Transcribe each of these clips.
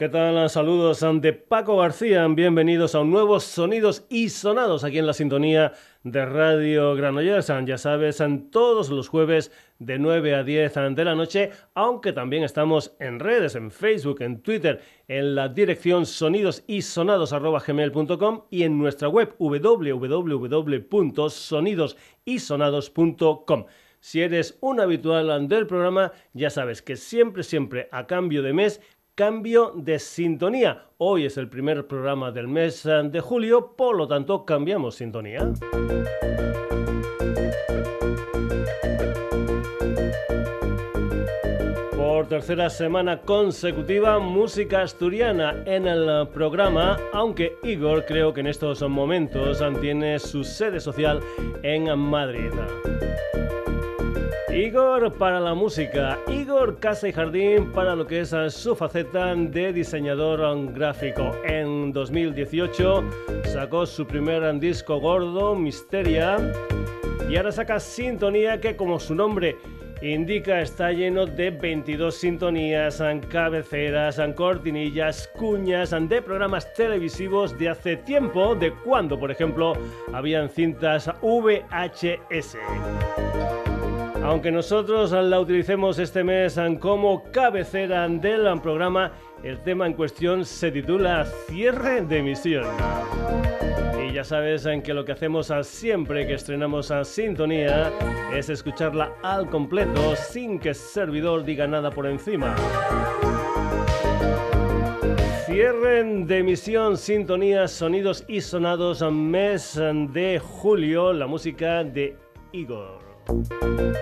¿Qué tal? Saludos de Paco García. Bienvenidos a un nuevo Sonidos y Sonados aquí en la sintonía de Radio Granollers. Ya sabes, en todos los jueves de 9 a 10 de la noche, aunque también estamos en redes, en Facebook, en Twitter, en la dirección sonidosisonados.gmail.com y en nuestra web www.sonidosisonados.com. Si eres un habitual del programa, ya sabes que siempre, siempre a cambio de mes cambio de sintonía. Hoy es el primer programa del mes eh, de julio, por lo tanto cambiamos sintonía. Por tercera semana consecutiva, música asturiana en el programa, aunque Igor creo que en estos momentos tiene su sede social en Madrid. Igor para la música, Igor Casa y Jardín para lo que es su faceta de diseñador gráfico. En 2018 sacó su primer disco gordo, Misteria, y ahora saca Sintonía que como su nombre indica está lleno de 22 sintonías, cabeceras, cortinillas, cuñas, de programas televisivos de hace tiempo, de cuando por ejemplo habían cintas VHS. Aunque nosotros la utilicemos este mes como cabecera del programa, el tema en cuestión se titula Cierre de emisión. Y ya sabes en que lo que hacemos siempre que estrenamos a Sintonía es escucharla al completo sin que el servidor diga nada por encima. Cierre de emisión, sintonía, sonidos y sonados, mes de julio, la música de Igor. Sonido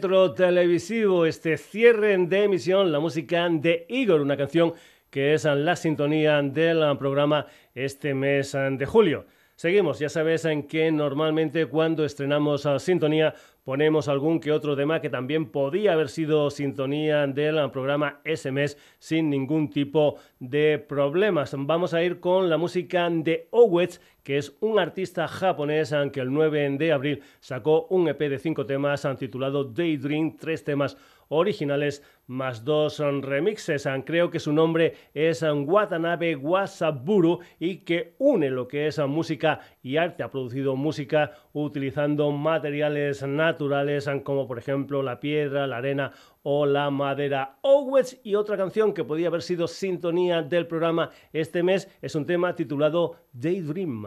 televisivo, este cierre de emisión, la música de Igor, una canción que es la sintonía del programa este mes de julio. Seguimos, ya sabes en que normalmente cuando estrenamos a Sintonía ponemos algún que otro tema que también podía haber sido sintonía del programa SMS sin ningún tipo de problemas. Vamos a ir con la música de Owets, que es un artista japonés que el 9 de abril sacó un EP de cinco temas titulado Daydream, tres temas originales más dos remixes. Creo que su nombre es Watanabe Wasaburu y que une lo que es música y arte. Ha producido música utilizando materiales naturales como por ejemplo la piedra, la arena o la madera. Owens y otra canción que podía haber sido sintonía del programa este mes es un tema titulado Daydream.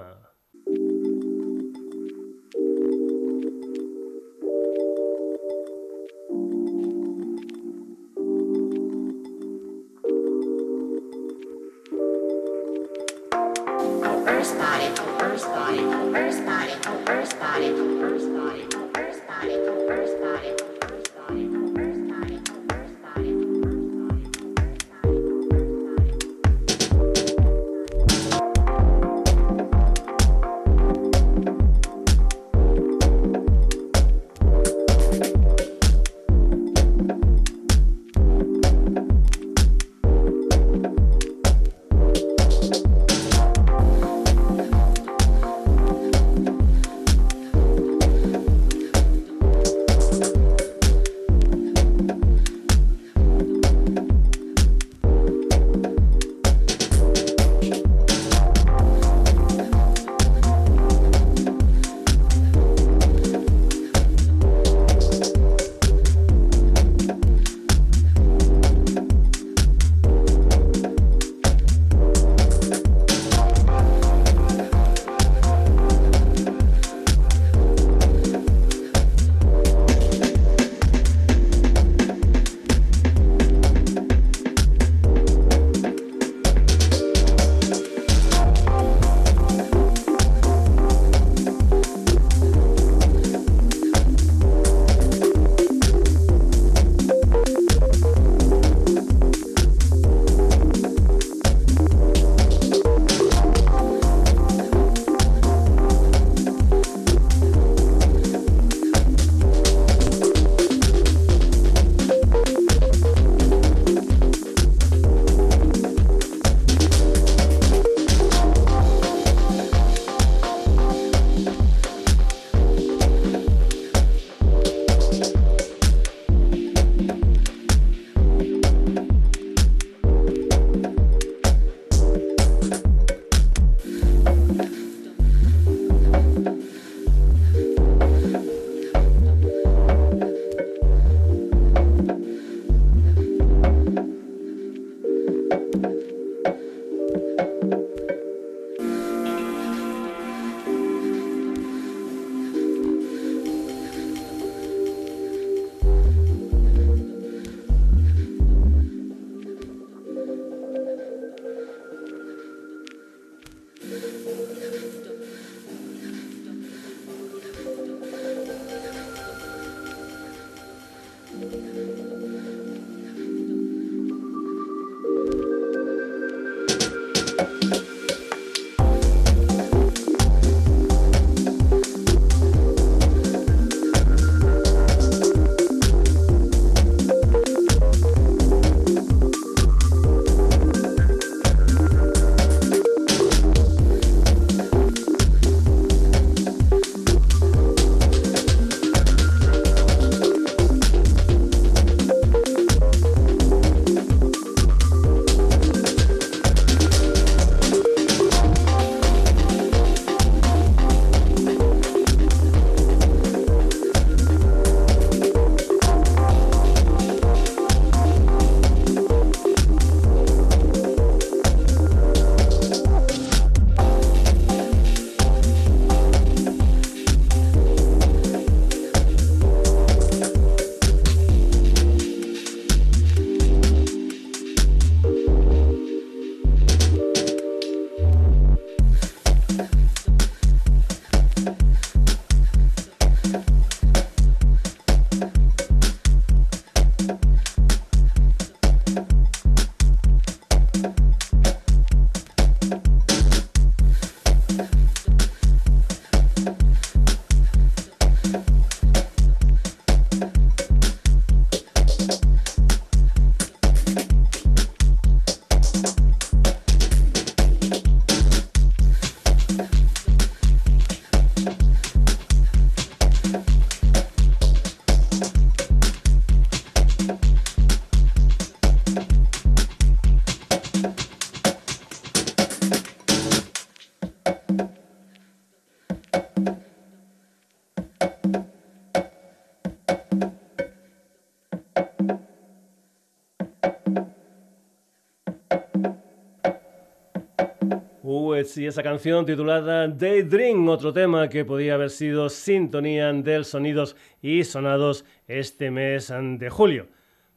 Y esa canción titulada Daydream, otro tema que podía haber sido sintonía del sonidos y sonados este mes de julio.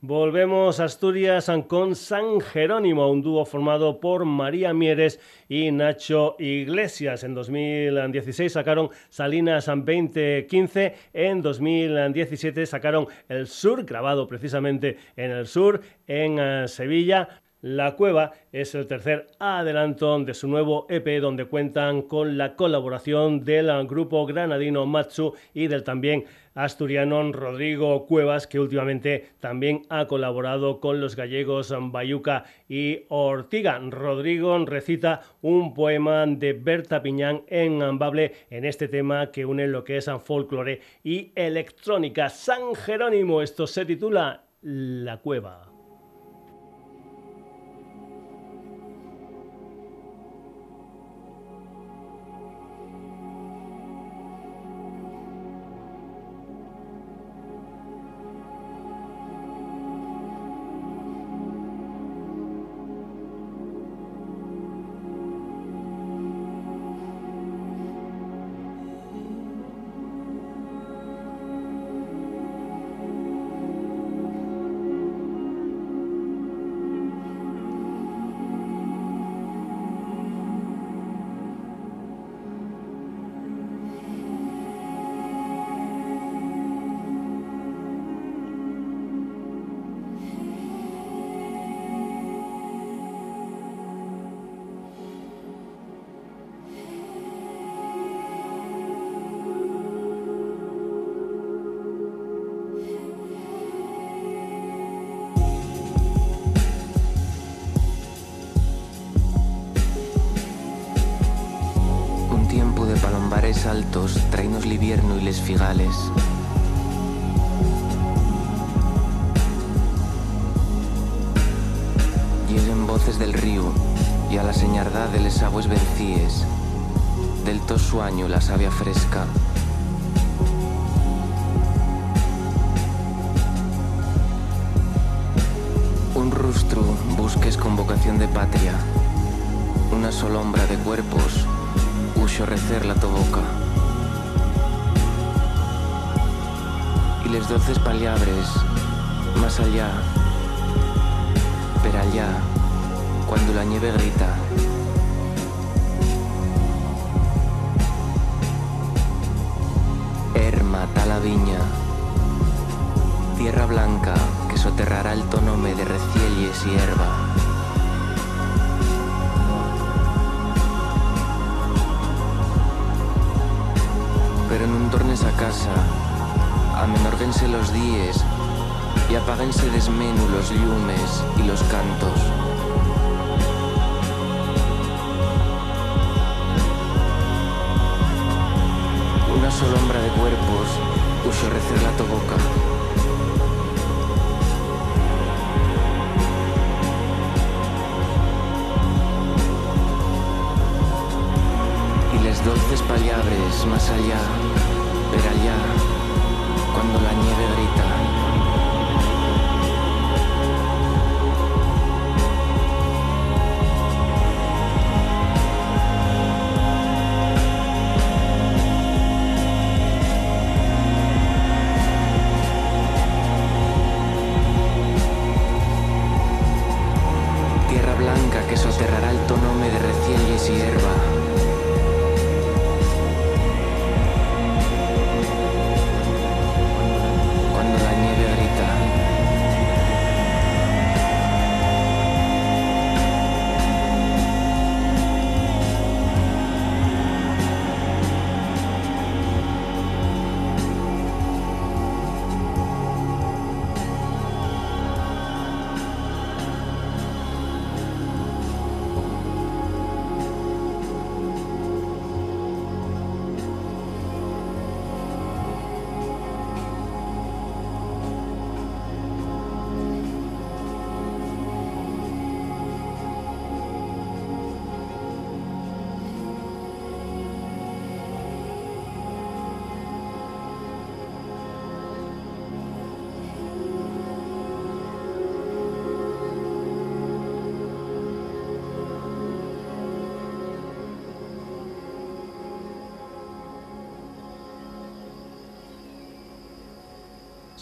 Volvemos a Asturias con San Jerónimo, un dúo formado por María Mieres y Nacho Iglesias. En 2016 sacaron Salinas 2015, en 2017 sacaron El Sur, grabado precisamente en el Sur, en eh, Sevilla. La Cueva es el tercer adelanto de su nuevo EP donde cuentan con la colaboración del grupo granadino Matsu y del también asturiano Rodrigo Cuevas que últimamente también ha colaborado con los gallegos Bayuca y Ortiga. Rodrigo recita un poema de Berta Piñán en Ambable en este tema que une lo que es folclore y electrónica. San Jerónimo, esto se titula La Cueva. Altos, trainos l'ivierno y les figales. Lleguen voces del río y a la señardad de les aguas vencíes, del to sueño la savia fresca. Un rostro busques con vocación de patria, una solombra de cuerpos recer la tu boca. Y les doces palabras, más allá, pero allá, cuando la nieve grita. Herma, la viña, tierra blanca que soterrará el tonome de recielles y herba. Casa, los días y apáguense desmenu los llumes y los cantos. Una sola de cuerpos uso recer la boca. dulces palabras más allá, pero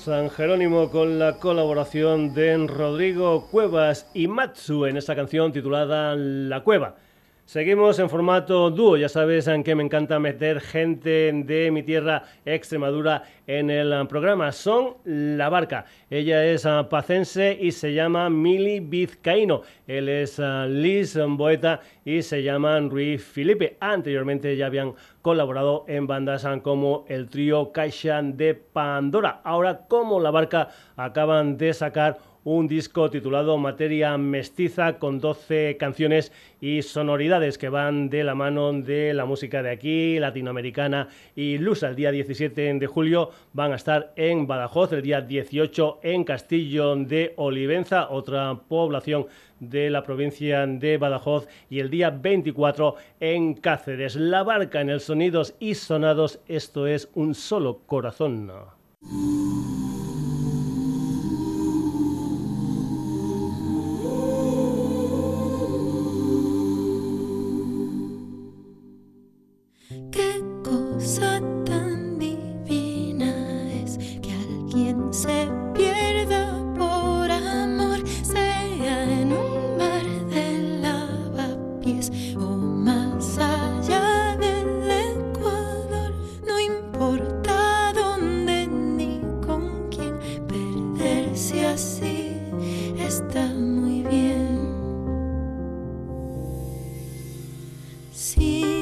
San Jerónimo con la colaboración de Rodrigo Cuevas y Matsu en esta canción titulada La Cueva. Seguimos en formato dúo, ya sabes en que me encanta meter gente de mi tierra Extremadura en el programa. Son La Barca, ella es ah, pacense y se llama Mili Vizcaíno. Él es ah, Liz Boeta y se llama Ruiz Felipe. Anteriormente ya habían colaborado en bandas ah, como el trío Caixa de Pandora. Ahora como La Barca acaban de sacar un disco titulado Materia Mestiza con 12 canciones y sonoridades que van de la mano de la música de aquí, latinoamericana y lusa. El día 17 de julio van a estar en Badajoz, el día 18 en Castillo de Olivenza, otra población de la provincia de Badajoz y el día 24 en Cáceres. La barca en el Sonidos y Sonados, esto es un solo corazón. See.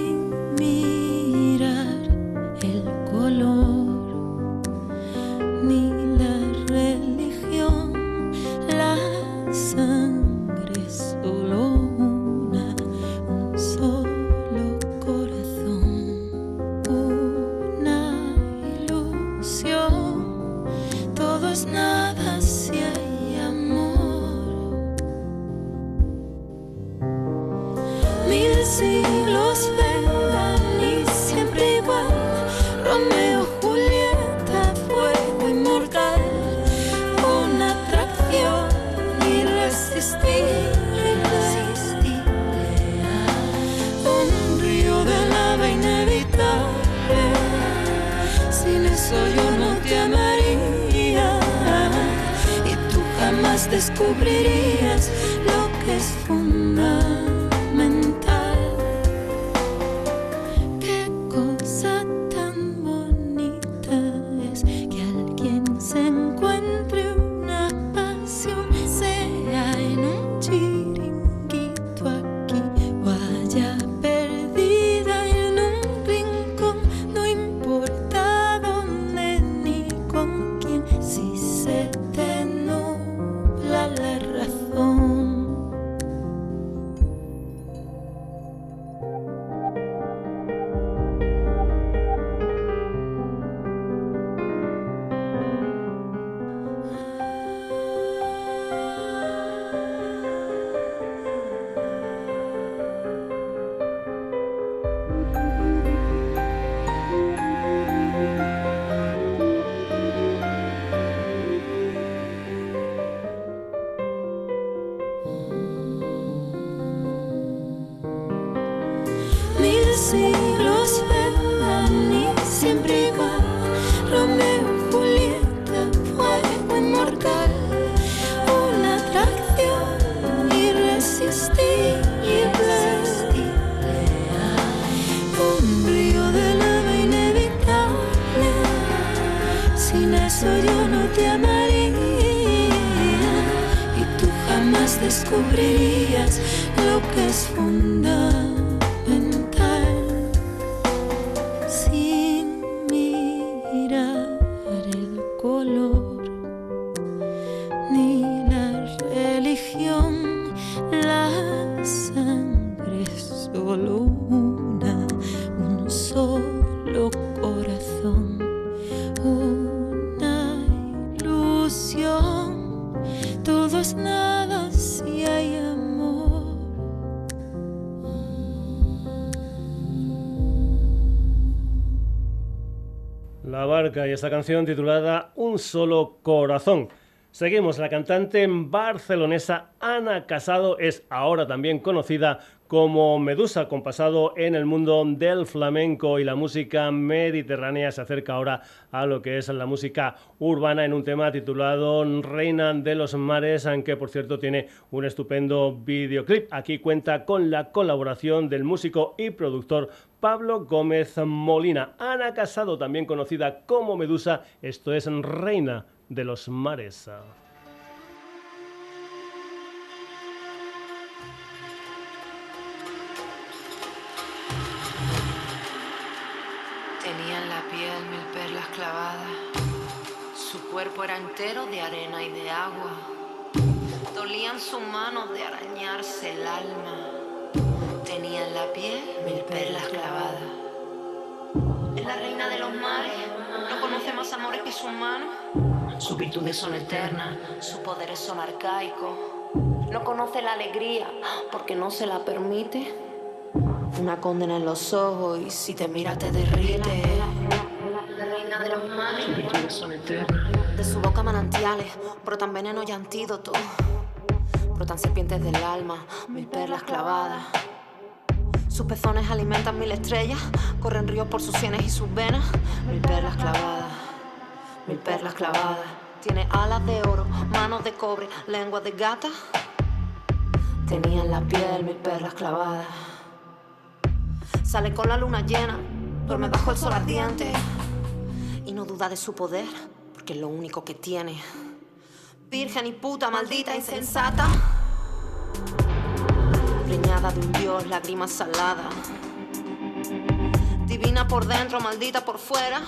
jamás descubrirías lo que es fundar. Esta canción titulada Un solo corazón. Seguimos, la cantante barcelonesa Ana Casado es ahora también conocida como Medusa, con pasado en el mundo del flamenco y la música mediterránea, se acerca ahora a lo que es la música urbana en un tema titulado Reina de los Mares, aunque por cierto tiene un estupendo videoclip. Aquí cuenta con la colaboración del músico y productor Pablo Gómez Molina. Ana Casado, también conocida como Medusa, esto es Reina de los Mares. Tenía en la piel mil perlas clavadas. Su cuerpo era entero de arena y de agua. Dolían sus manos de arañarse el alma. Tenía en la piel mil perlas clavadas. Es la reina de los mares. No conoce más amores que sus manos. Sus virtudes son eternas. Sus poderes son arcaicos. No conoce la alegría porque no se la permite. Una condena en los ojos y si te mira te derrite. Reina de los. De su boca manantiales brotan veneno y antídoto. Brotan serpientes del alma, mil perlas clavadas. Sus pezones alimentan mil estrellas, corren ríos por sus sienes y sus venas, mil perlas clavadas, mil perlas clavadas. Tiene alas de oro, manos de cobre, lengua de gata. Tenía en la piel mil perlas clavadas. Sale con la luna llena, duerme bajo el sol ardiente y no duda de su poder, porque es lo único que tiene. Virgen y puta, maldita, insensata. Preñada de un dios, lágrima salada. Divina por dentro, maldita por fuera.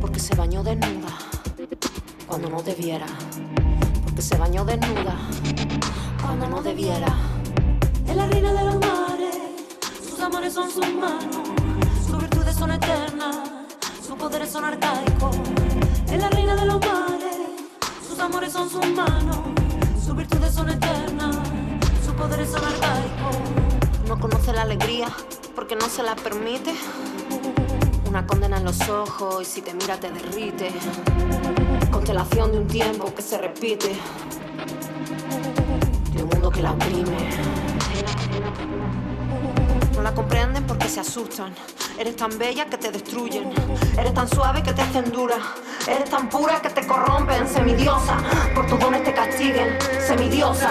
Porque se bañó desnuda cuando no debiera. Porque se bañó desnuda cuando no debiera. Es la reina de los mares, amores son sus manos, sus virtudes son eternas, sus poderes son arcaicos. Es la reina de los mares, sus amores son sus manos, sus virtudes son eternas, sus poderes son arcaicos. No conoce la alegría porque no se la permite. Una condena en los ojos y si te mira te derrite. Constelación de un tiempo que se repite. De un mundo que la oprime. No la comprenden porque se asustan. Eres tan bella que te destruyen. Eres tan suave que te hacen dura. Eres tan pura que te corrompen. Semidiosa, por tus dones te castiguen. Semidiosa.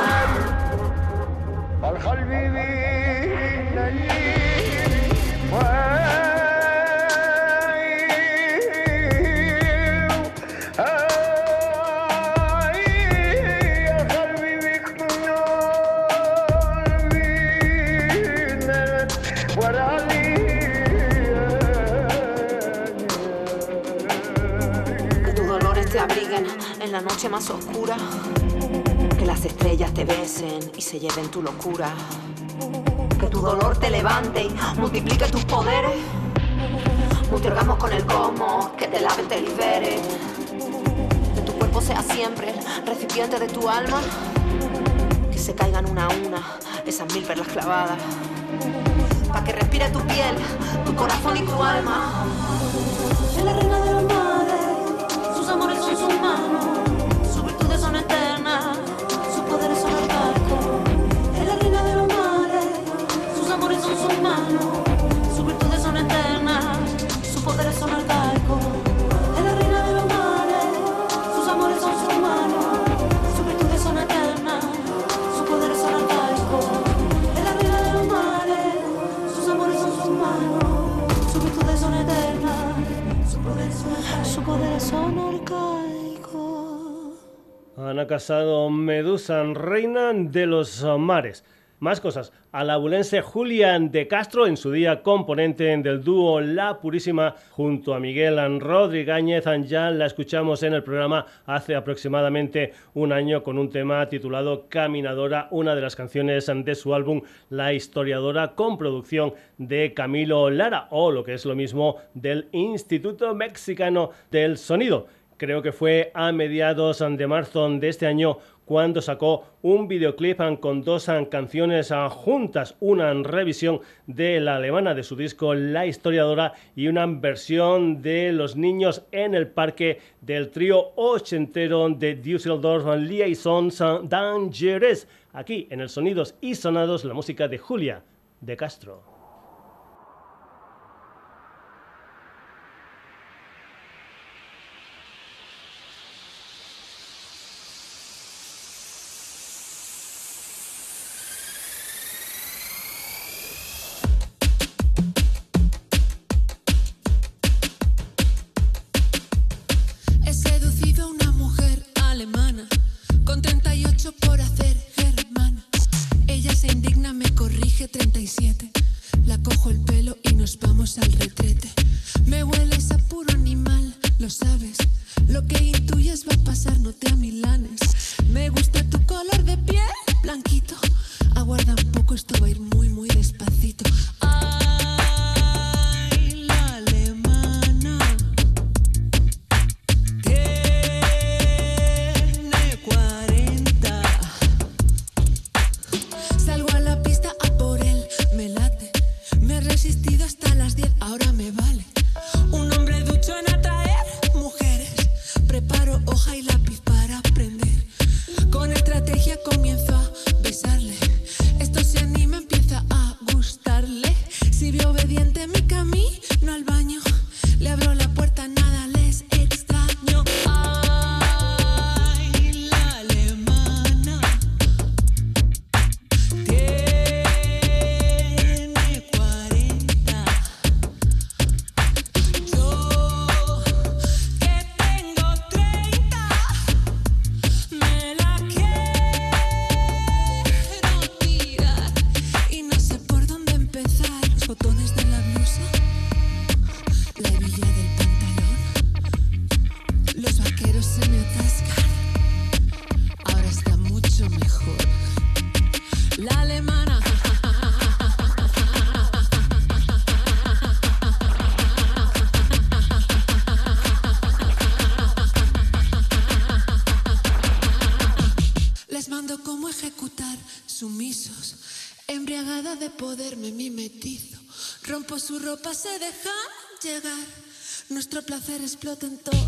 Más oscura. Que las estrellas te besen y se lleven tu locura. Que tu dolor te levante y multiplique tus poderes. Multiorgamos con el cosmos, que te lave y te libere. Que tu cuerpo sea siempre recipiente de tu alma. Que se caigan una a una esas mil perlas clavadas. Pa' que respire tu piel, tu corazón y tu alma. Reina sus poderes son arcaicos. Ana Casado, Medusa, reina de los mares. Más cosas. A la abulense Julián de Castro, en su día componente del dúo La Purísima, junto a Miguel Rodríguez, ya la escuchamos en el programa hace aproximadamente un año con un tema titulado Caminadora, una de las canciones de su álbum La Historiadora, con producción de Camilo Lara, o lo que es lo mismo del Instituto Mexicano del Sonido creo que fue a mediados de marzo de este año cuando sacó un videoclip con dos canciones juntas, una revisión de la alemana de su disco La Historiadora y una versión de Los Niños en el Parque del trío ochentero de Düsseldorf Liaisons Dangerous. Aquí en el Sonidos y Sonados, la música de Julia de Castro. Nuestro placer explota en todo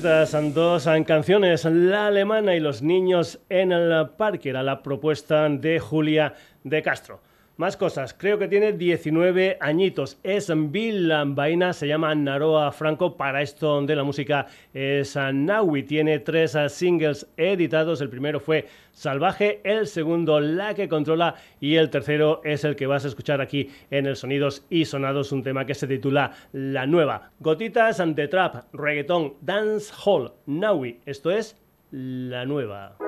cortitas, dos canciones, La Alemana y Los Niños en el Parque, era la propuesta de Julia de Castro. Más cosas, creo que tiene 19 añitos. Es Bill se llama Naroa Franco. Para esto de la música es Naui. Tiene tres singles editados. El primero fue Salvaje, el segundo La que controla y el tercero es el que vas a escuchar aquí en el Sonidos y Sonados, un tema que se titula La Nueva. Gotitas ante trap, reggaeton, dance hall, Naui. Esto es La Nueva.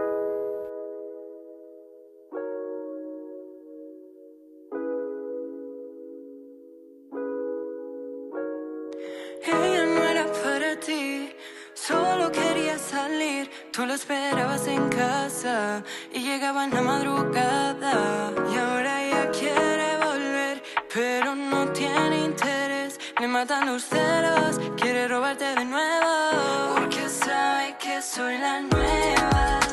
Tú lo esperabas en casa y llegaba en la madrugada. Y ahora ella quiere volver, pero no tiene interés. Me matan los celos, quiere robarte de nuevo. Porque sabe que soy la nueva.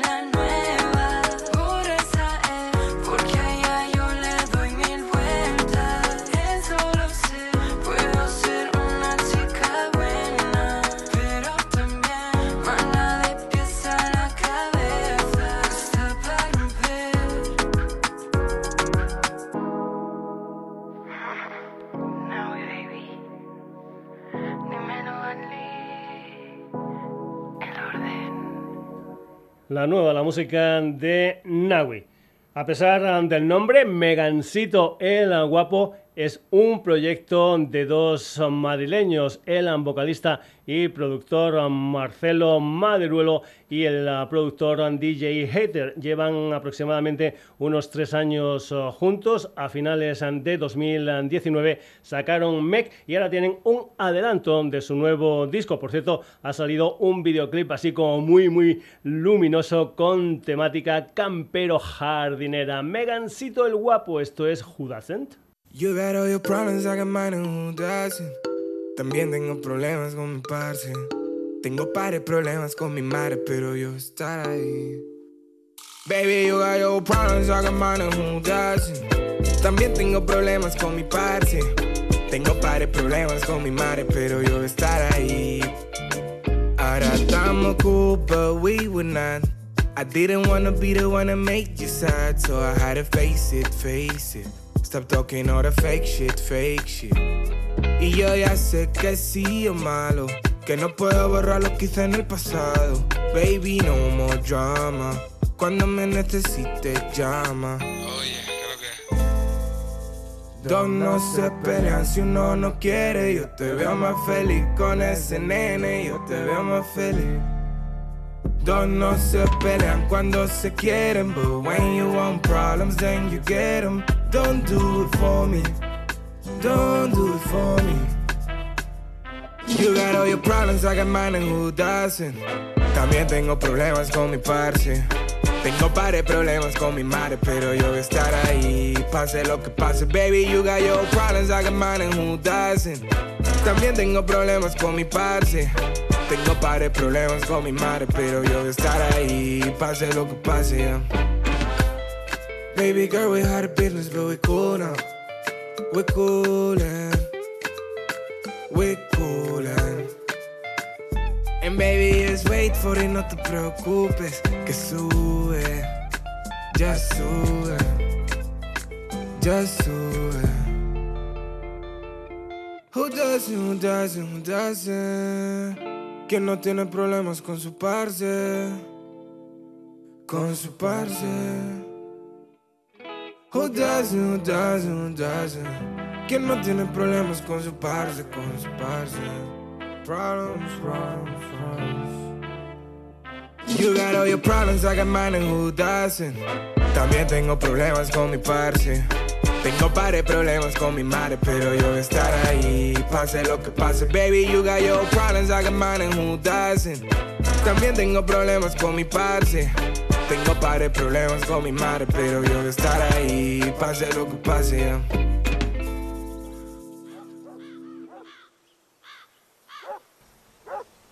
La nueva, la música de Nawi. A pesar del nombre, Megancito el Guapo es un proyecto de dos madrileños, el vocalista y productor Marcelo Maderuelo y el productor DJ Hater. Llevan aproximadamente unos tres años uh, juntos. A finales de 2019 sacaron Mec y ahora tienen un adelanto de su nuevo disco. Por cierto, ha salido un videoclip así como muy, muy luminoso con temática campero jardinera. Megancito el Guapo, esto es Judacent. You got all your problems, I got mine who doesn't. También tengo problemas con mi parce. Tengo pares problemas con mi madre, pero yo estar ahí. Baby, you got your problems, I got mine who doesn't. También tengo problemas con mi parce. Tengo pares problemas con mi madre, pero yo estar ahí. Ahora estamos cool, but we were not. I didn't wanna be the one to make you sad, so I had to face it, face it. Stop talking all the fake shit, fake shit. Y yo ya sé que sí o malo, que no puedo borrar lo que hice en el pasado. Baby, no more drama. Cuando me necesites, llama. Oye, creo que. Dos no se pelean si uno no quiere. Yo te veo más feliz con ese nene. Yo te veo más feliz. Dos no se pelean cuando se quieren. But when you want problems, then you get them. Don't do it for me. Don't do it for me. You got all your problems, I got mine, and who doesn't? También tengo problemas con mi parce. Tengo pares problemas con mi madre, pero yo voy a estar ahí. Pase lo que pase, baby, you got your problems, I got mine, and who doesn't? También tengo problemas con mi parce. Tengo pares problemas con mi madre, pero yo voy a estar ahí. Pase lo que pase. Baby girl, we had a business, but we cool now. We coolin'. We coolin'. And baby, just wait for it, no te preocupes, que sube, ya sube, ya sube. Who doesn't, who doesn't, who doesn't? ¿Quién no tiene problemas con su parce? Con su parce. Who doesn't, who doesn't, who doesn't? ¿Quién no tiene problemas con su parce, con su parce? Problems, problems, problems. You got all your problems, I got mine, and who doesn't? También tengo problemas con mi parce. Tengo pares problemas con mi madre, pero yo voy a estar ahí. Pase lo que pase, baby, you got your problems, I got mine, and who doesn't? También tengo problemas con mi parce. Tengo pares problemas con mi madre, pero yo voy a estar ahí. Pase lo que pase.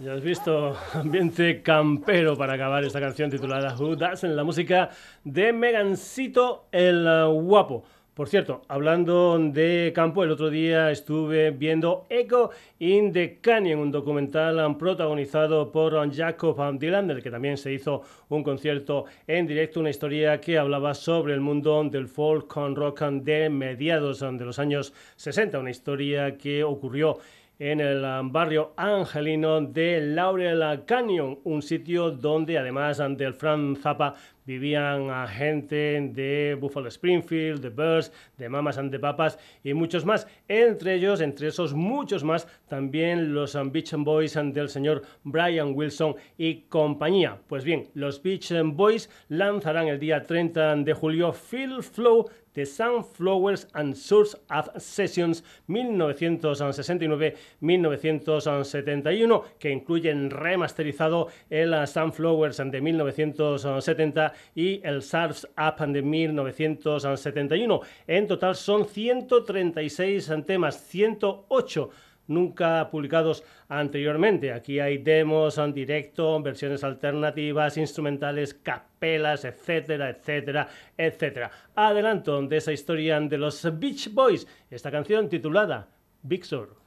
Ya has visto ambiente campero para acabar esta canción titulada Who Does la música de Megancito el Guapo. Por cierto, hablando de campo, el otro día estuve viendo Echo in the Canyon, un documental protagonizado por Jacob Dylan, del que también se hizo un concierto en directo, una historia que hablaba sobre el mundo del folk con rock de mediados de los años 60, una historia que ocurrió en el barrio angelino de Laurel Canyon, un sitio donde además del Fran Zappa vivían a gente de Buffalo Springfield, de Birds, de Mamas and the Papas y muchos más. Entre ellos, entre esos muchos más, también los Beach Boys del señor Brian Wilson y compañía. Pues bien, los Beach Boys lanzarán el día 30 de julio Phil Flow The Sunflowers and Source of Sessions 1969-1971, que incluyen remasterizado el Sunflowers de 1970 y el Surf's Up de 1971. En total son 136 temas, 108 nunca publicados anteriormente. Aquí hay demos en directo, versiones alternativas, instrumentales, capelas, etcétera, etcétera, etcétera. Adelanto de esa historia de los Beach Boys, esta canción titulada Big Sur.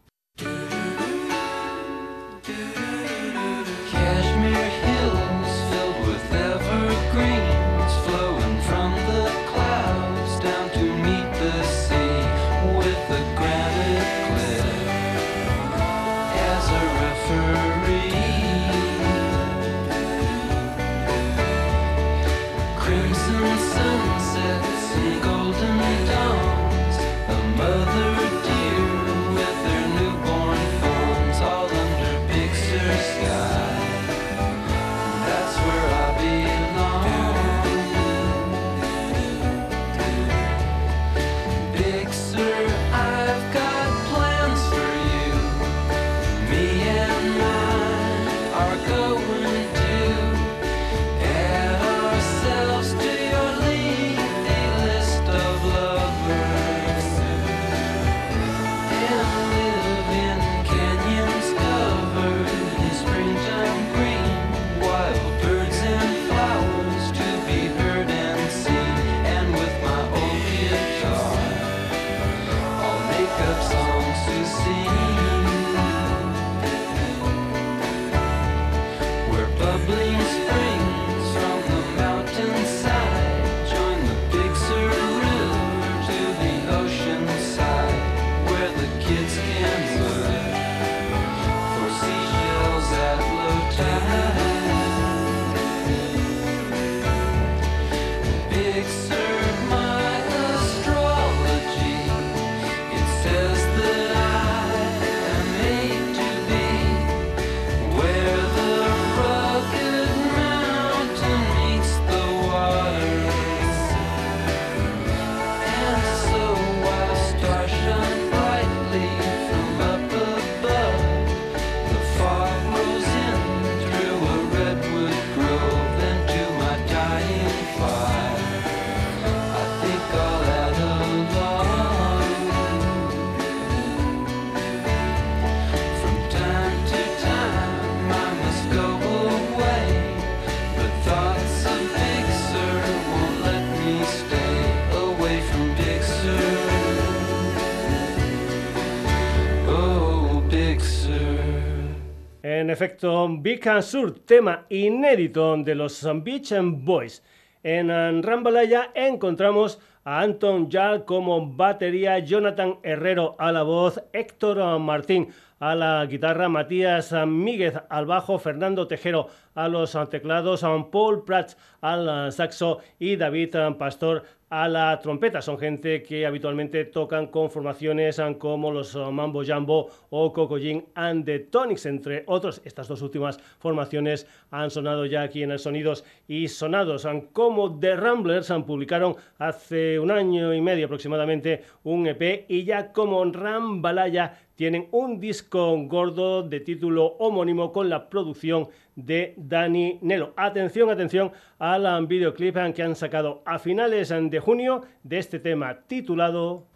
Big Sur, tema inédito de los Beach Boys. En Rambalaya encontramos a Anton Yal como batería, Jonathan Herrero a la voz, Héctor Martín a la guitarra, Matías Míguez al bajo, Fernando Tejero a los teclados, Paul Prats al saxo y David Pastor a la trompeta. Son gente que habitualmente tocan con formaciones como los Mambo Jambo o Cocojin and the Tonics, entre otros. Estas dos últimas formaciones han sonado ya aquí en el Sonidos y Sonados. Como The Ramblers publicaron hace un año y medio aproximadamente un EP y ya como Rambalaya tienen un disco gordo de título homónimo con la producción de Dani Nelo. Atención, atención al videoclip que han sacado a finales de junio de este tema titulado...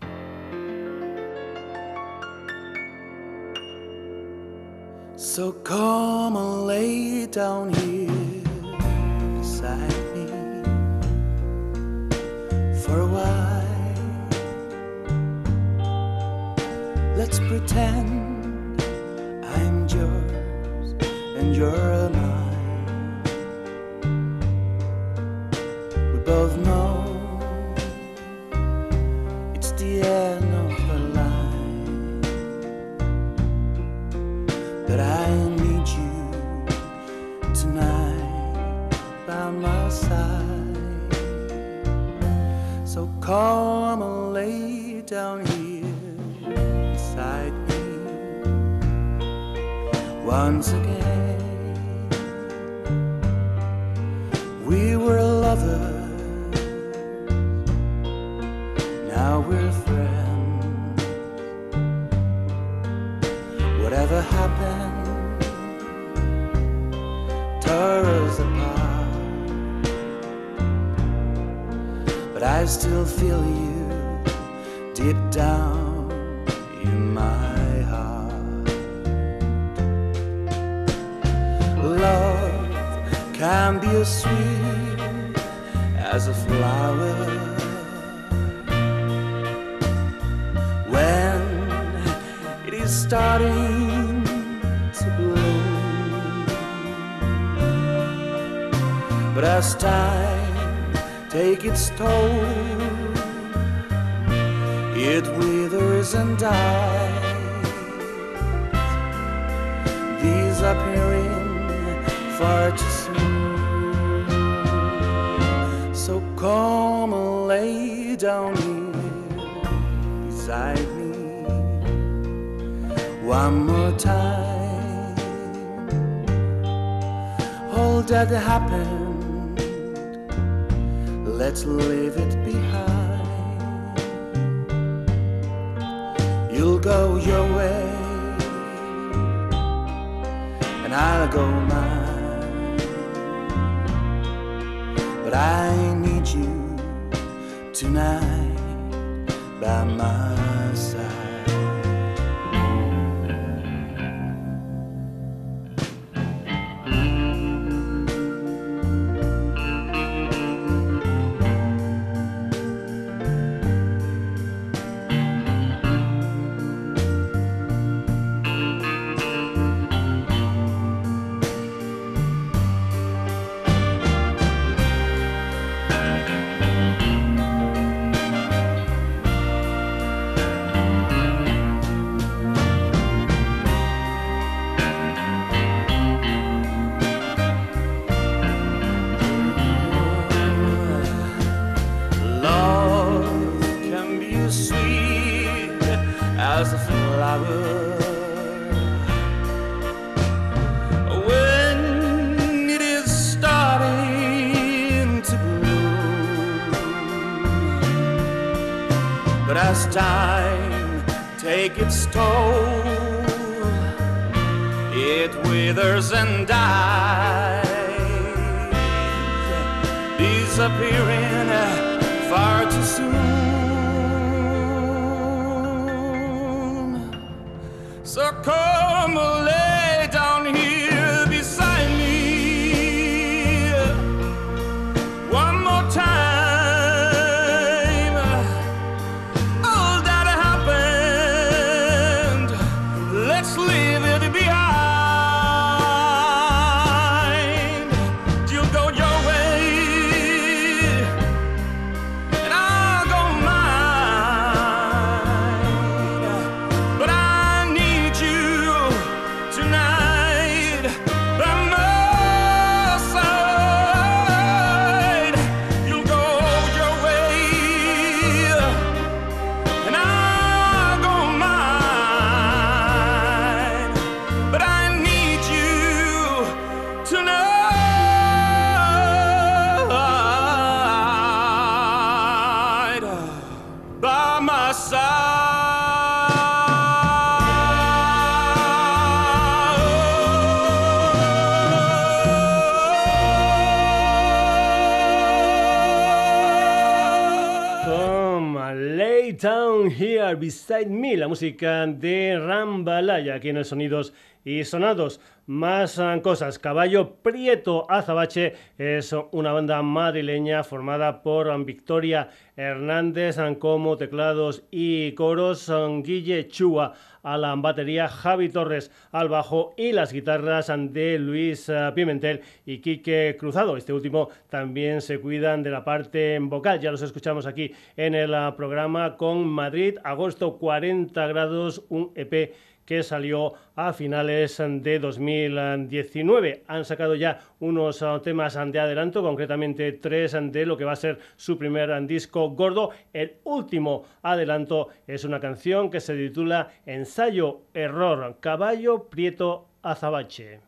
So come lay down here beside me for a while. Let's pretend and you're mine. We both know it's the end of the line, but I need you tonight by my side. So come and lay down here beside me once again. Whatever happened, tore apart. But I still feel you deep down in my heart. Love can be as sweet as a flower starting to bloom. But as time takes its toll, it withers and dies, disappearing far too soon. So come and lay down here beside me one more time. All that happened, let's leave it behind. You'll go your way, and I'll go mine. But I need you tonight by my But as time takes its toll, it withers and dies disappearing uh, far too soon. So come lay down here Beside Me, la música de Rambalaya, aquí en el Sonidos y Sonados. Más ah, cosas. Caballo Prieto Azabache es una banda madrileña formada por ah, Victoria Hernández ah, como teclados y coros, Guille Chua a la batería, Javi Torres al bajo y las guitarras de Luis Pimentel y Quique Cruzado. Este último también se cuidan de la parte vocal. Ya los escuchamos aquí en el programa con Madrid, agosto 40 grados, un EP que salió a finales de 2019. Han sacado ya unos ah, temas de adelanto, concretamente tres de lo que va a ser su primer disco gordo. El último adelanto es una canción que se titula Ensayo Error, Caballo Prieto Azabache.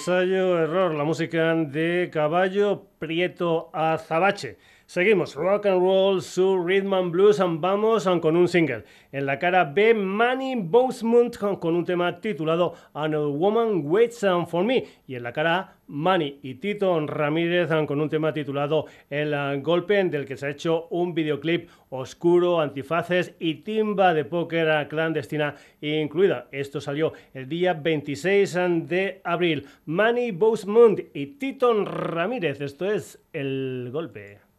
Ensayo, error, la música de Caballo Prieto Azabache. Seguimos, rock and roll, su rhythm and blues, vamos con un single. En la cara B, Manny Bosemont con un tema titulado Another Woman Waits for Me. Y en la cara A, Manny y Tito Ramírez con un tema titulado El Golpe, del que se ha hecho un videoclip oscuro, antifaces y timba de póker clandestina incluida. Esto salió el día 26 de abril. Manny Bosemont y Tito Ramírez. Esto es El Golpe.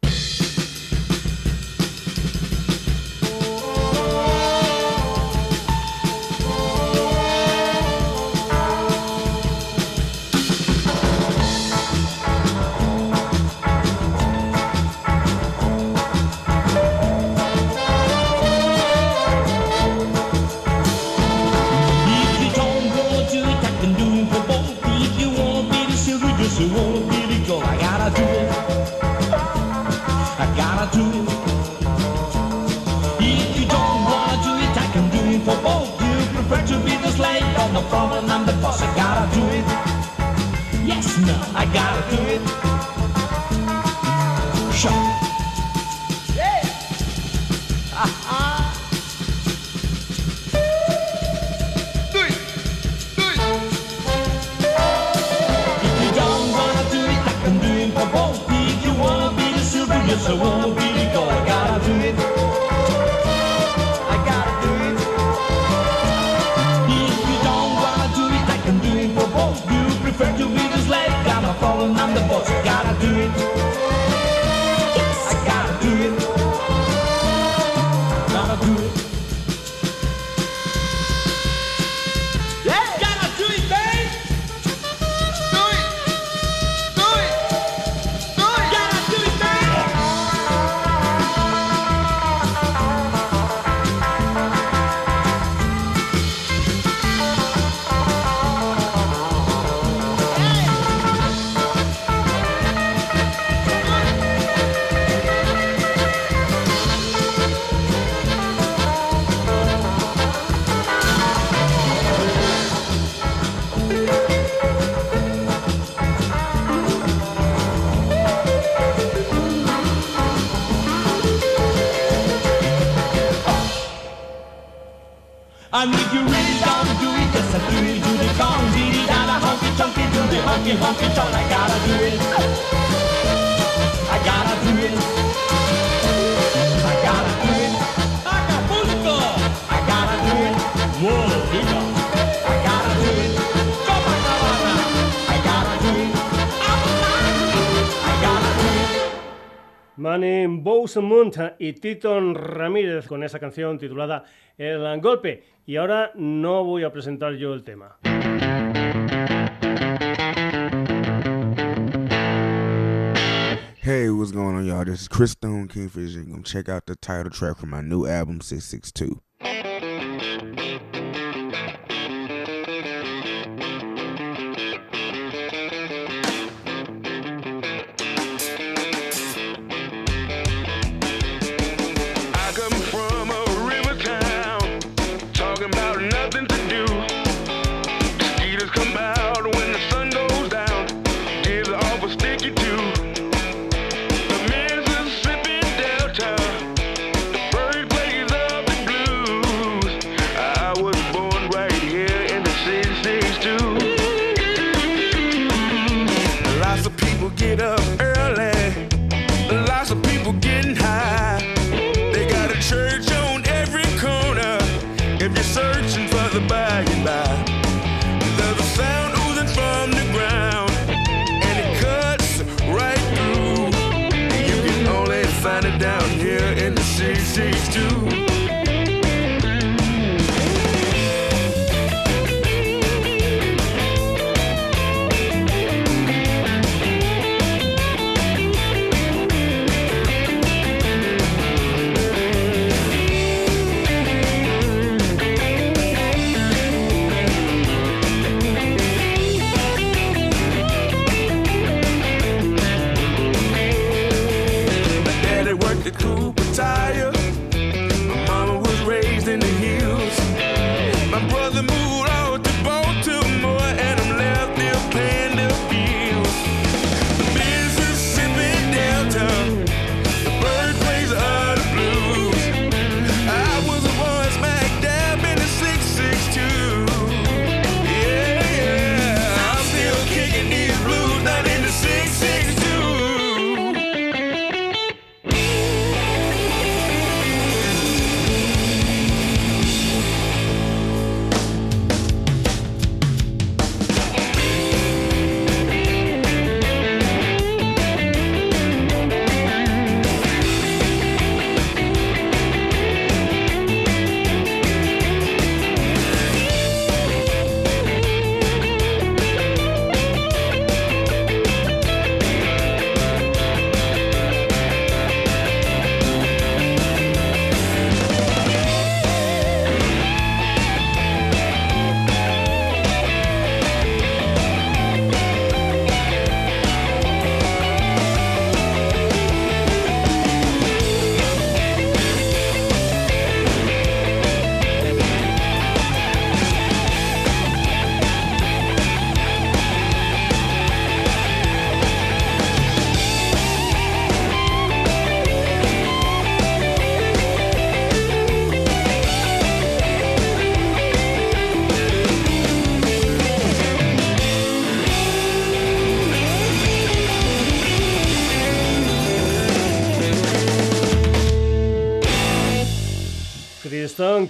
Bosemunt y Titon Ramírez con esa canción titulada El Golpe. Y ahora no voy a presentar yo el tema. Hey, what's going on, y'all? This is Chris Stone Kingfish, and come check out the title track from my new album, 662.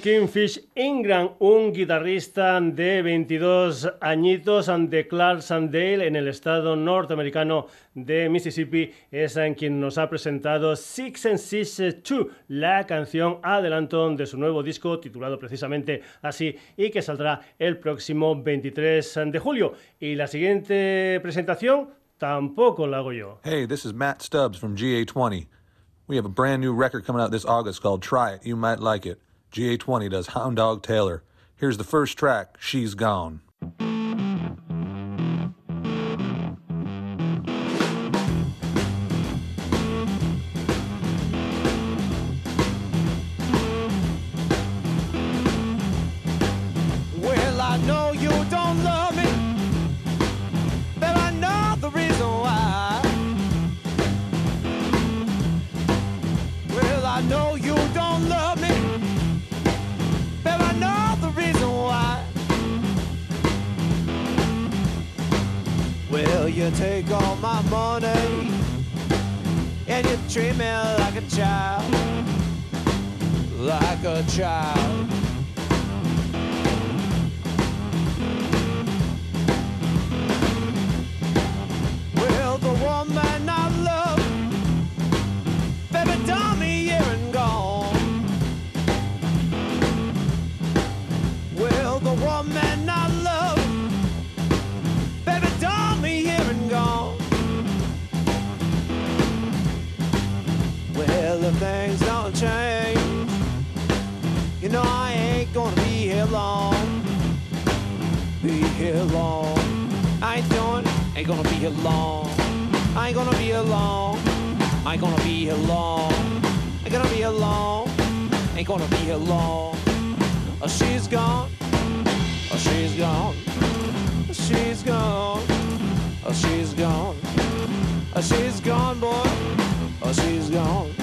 Kingfish Ingram, un guitarrista de 22 añitos de Clarksdale en el estado norteamericano de Mississippi, es en quien nos ha presentado Six and Six Two, la canción adelanto de su nuevo disco titulado precisamente así y que saldrá el próximo 23 de julio. Y la siguiente presentación tampoco la hago yo. Hey, this is Matt Stubbs from GA20. We have a brand new record coming out this August called Try It. You might like it. GA20 does Hound Dog Taylor. Here's the first track, She's Gone. You take all my money and you treat me like a child, like a child. Well, the woman gonna be here long. I ain't gonna be here long. I ain't gonna be here long. Ain't gonna be here long. Ain't gonna be here long. Oh, she's gone. Oh, she's gone. She's gone. Oh, she's gone. Oh, she's gone, boy. Oh, she's gone.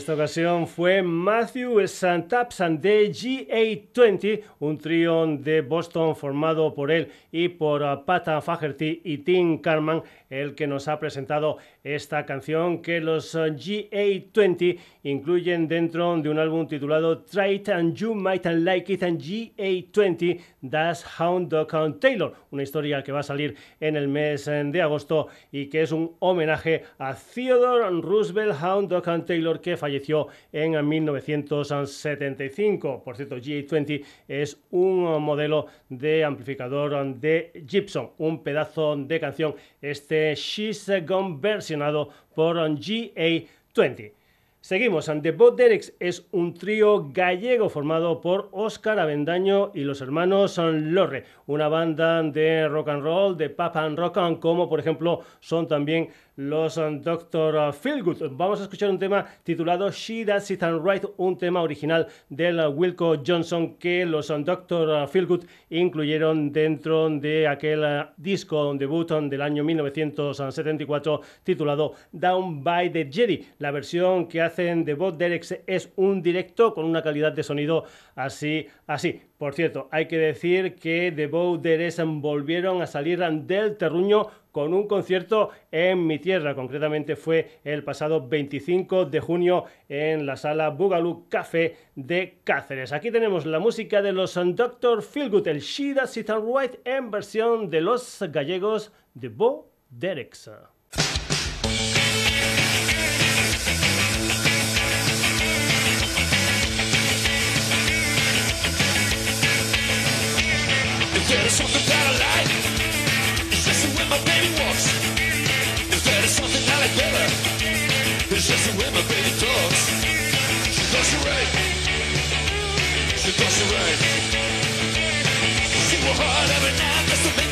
Esta ocasión fue Matthew Santapsan de GA20, un trío de Boston formado por él y por uh, Pat Fagerty y Tim Carman, el que nos ha presentado esta canción que los uh, GA20 incluyen dentro de un álbum titulado Try It and You Might Like It and GA20 Das Hound Dog Taylor, una historia que va a salir en el mes eh, de agosto y que es un homenaje a Theodore Roosevelt Hound Dog Taylor que falleció en 1975. Por cierto, GA20 es un modelo de amplificador de Gibson, un pedazo de canción, este She's Gone versionado por GA20. Seguimos, The Boat Derex es un trío gallego formado por Óscar Avendaño y los hermanos Lorre, una banda de rock and roll, de pop and rock, and como por ejemplo son también los um, Dr. Feelgood. Vamos a escuchar un tema titulado She Does It and Right, un tema original del uh, Wilco Johnson que los um, Dr. Feelgood incluyeron dentro de aquel uh, disco debut um, del año 1974 titulado Down by the Jedi. La versión que hacen de Bob Derek es un directo con una calidad de sonido así, así. Por cierto, hay que decir que The Bowders volvieron a salir del terruño con un concierto en mi tierra. Concretamente fue el pasado 25 de junio en la sala Boogaloo Café de Cáceres. Aquí tenemos la música de los Dr. Feelgood, el Shida Sit White en versión de los gallegos de Bo Dereks.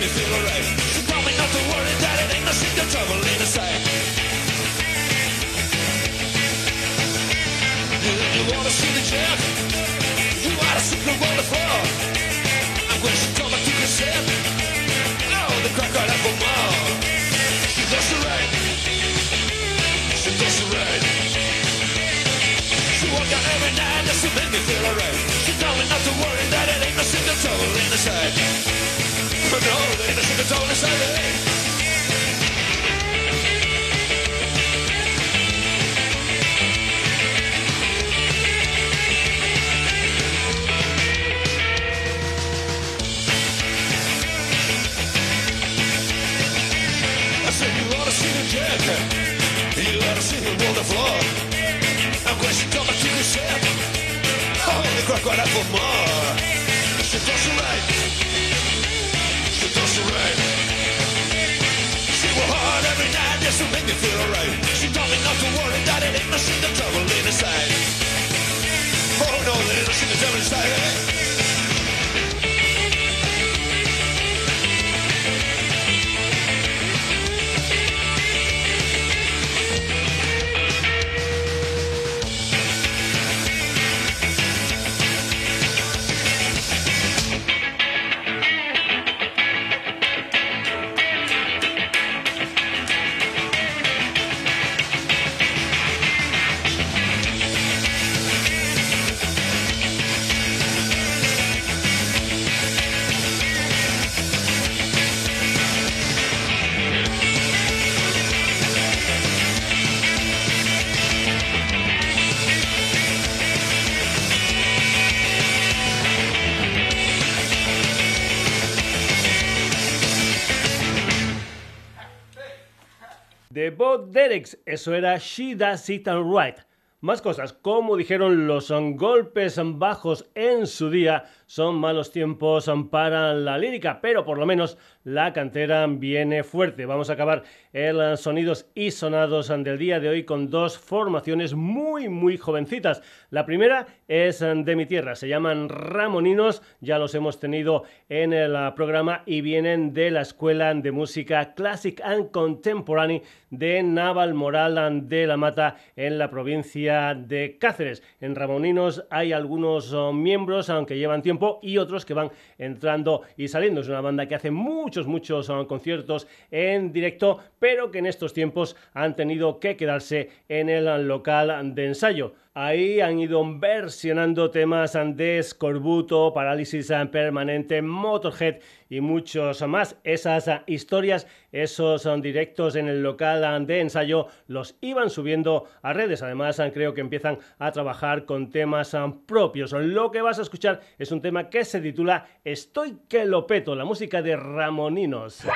Me feel alright. She told me not to worry that it ain't no secret trouble in the sight. You wanna see the jet? You ought to see the on the floor. I'm going to said, oh, the crack crocodile for more. She does it right. She does it right. She walk out every night just to make me feel alright. She told me not to worry that it ain't no single trouble in the side. She does it right. Feel alright. She told me not to worry that it ain't no sin the trouble inside. Oh no, there ain't no sin the trouble inside. Eh? Bob Dereks, eso era She Does It Right. Más cosas, como dijeron los golpes bajos en su día, son malos tiempos para la lírica, pero por lo menos la cantera viene fuerte. Vamos a acabar el sonidos y sonados del día de hoy con dos formaciones muy, muy jovencitas. La primera es de mi tierra, se llaman Ramoninos, ya los hemos tenido en el programa y vienen de la Escuela de Música Classic and Contemporary de Naval Moral de la Mata en la provincia de Cáceres. En Ramoninos hay algunos oh, miembros, aunque llevan tiempo y otros que van entrando y saliendo. Es una banda que hace muchos, muchos uh, conciertos en directo, pero que en estos tiempos han tenido que quedarse en el local de ensayo. Ahí han ido versionando temas de Scorbuto, Parálisis Permanente, Motorhead y muchos más. Esas historias, esos directos en el local de ensayo, los iban subiendo a redes. Además, creo que empiezan a trabajar con temas propios. Lo que vas a escuchar es un tema que se titula Estoy que lo peto, la música de Ramoninos.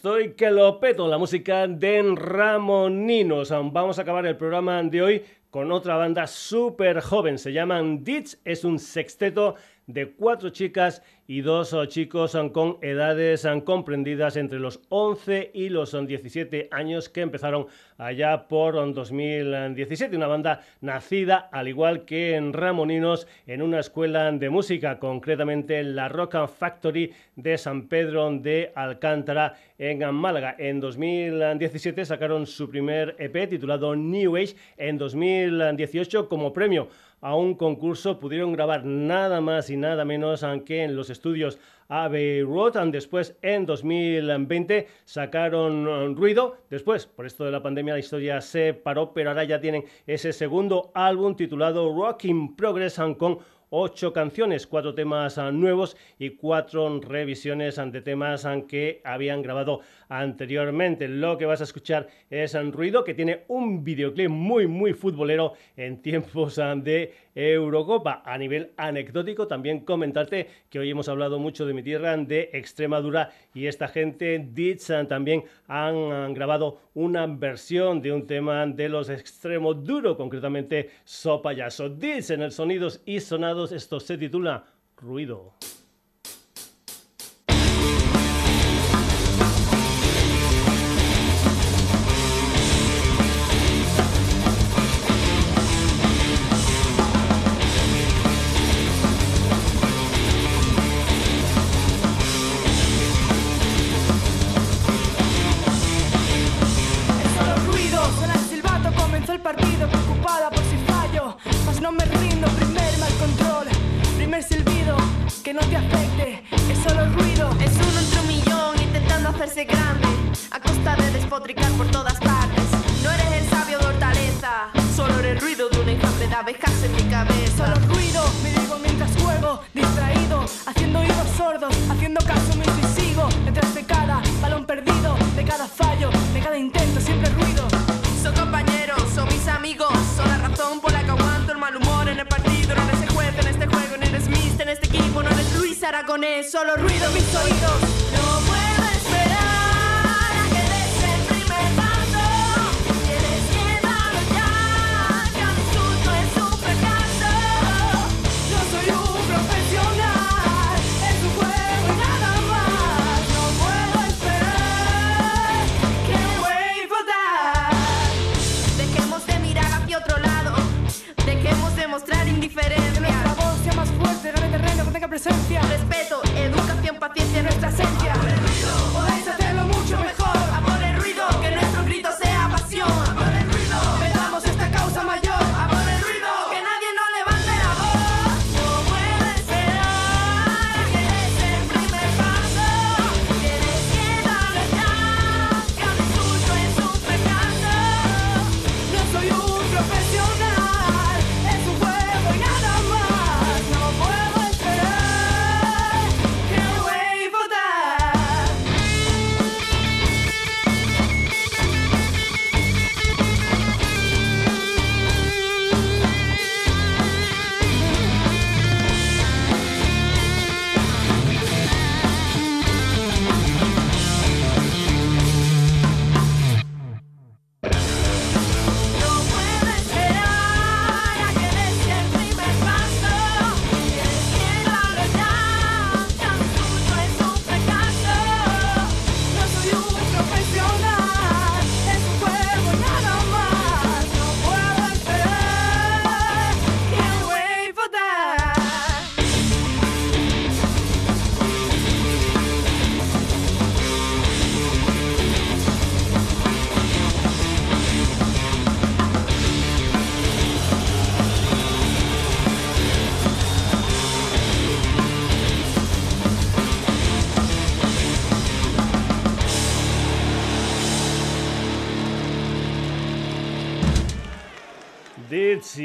Estoy que lo peto, la música de Ramoninos. Vamos a acabar el programa de hoy con otra banda súper joven. Se llaman Ditch, es un sexteto de cuatro chicas y dos chicos con edades comprendidas entre los 11 y los 17 años que empezaron allá por 2017. Una banda nacida, al igual que en Ramoninos, en una escuela de música, concretamente en la Rock Factory de San Pedro de Alcántara en Málaga. En 2017 sacaron su primer EP titulado New Age. En 2018, como premio a un concurso pudieron grabar nada más y nada menos que en los estudios Abbey Road. Después, en 2020, sacaron Ruido. Después, por esto de la pandemia, la historia se paró, pero ahora ya tienen ese segundo álbum titulado Rock in Progress con ocho canciones, cuatro temas ah, nuevos y cuatro revisiones ante temas que habían grabado anteriormente. Lo que vas a escuchar es un ruido que tiene un videoclip muy, muy futbolero en tiempos ah, de Eurocopa. A nivel anecdótico, también comentarte que hoy hemos hablado mucho de mi tierra, de Extremadura, y esta gente, Ditch, también han grabado una versión de un tema de los extremos duro, concretamente Sopa Yaso. Ditch en el Sonidos y Sonados, esto se titula Ruido.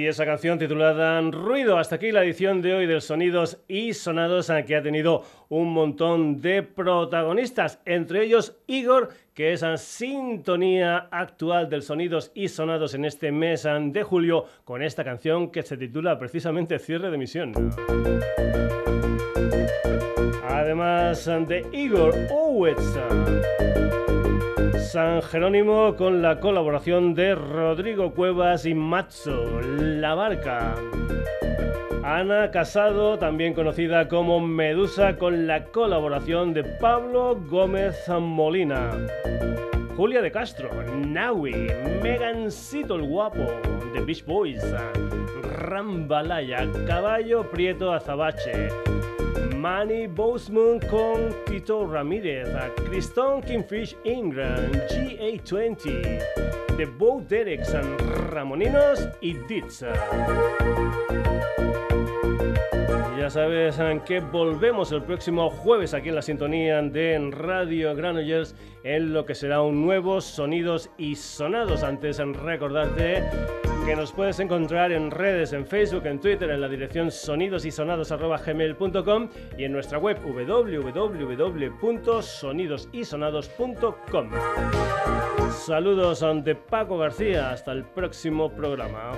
Y esa canción titulada Ruido. Hasta aquí la edición de hoy del Sonidos y Sonados, que ha tenido un montón de protagonistas, entre ellos Igor, que es la sintonía actual del Sonidos y Sonados en este mes de julio, con esta canción que se titula precisamente Cierre de Misión. Además de Igor Owitz. San Jerónimo con la colaboración de Rodrigo Cuevas y Matzo, La Barca. Ana Casado, también conocida como Medusa, con la colaboración de Pablo Gómez Molina. Julia de Castro, Naui, Megancito el Guapo, The Beach Boys, Rambalaya, Caballo Prieto Azabache, Manny Boseman con Tito Ramírez, Cristón Kingfish Ingram, GA20, The Bo Dereks, Ramoninos y Ditza. Ya sabes eh, que volvemos el próximo jueves aquí en la sintonía de Radio Granollers en lo que será un nuevo Sonidos y Sonados. Antes en recordarte que nos puedes encontrar en redes, en Facebook, en Twitter, en la dirección sonidosysonados.gmail.com y en nuestra web www.sonidosysonados.com. Saludos de Paco García, hasta el próximo programa.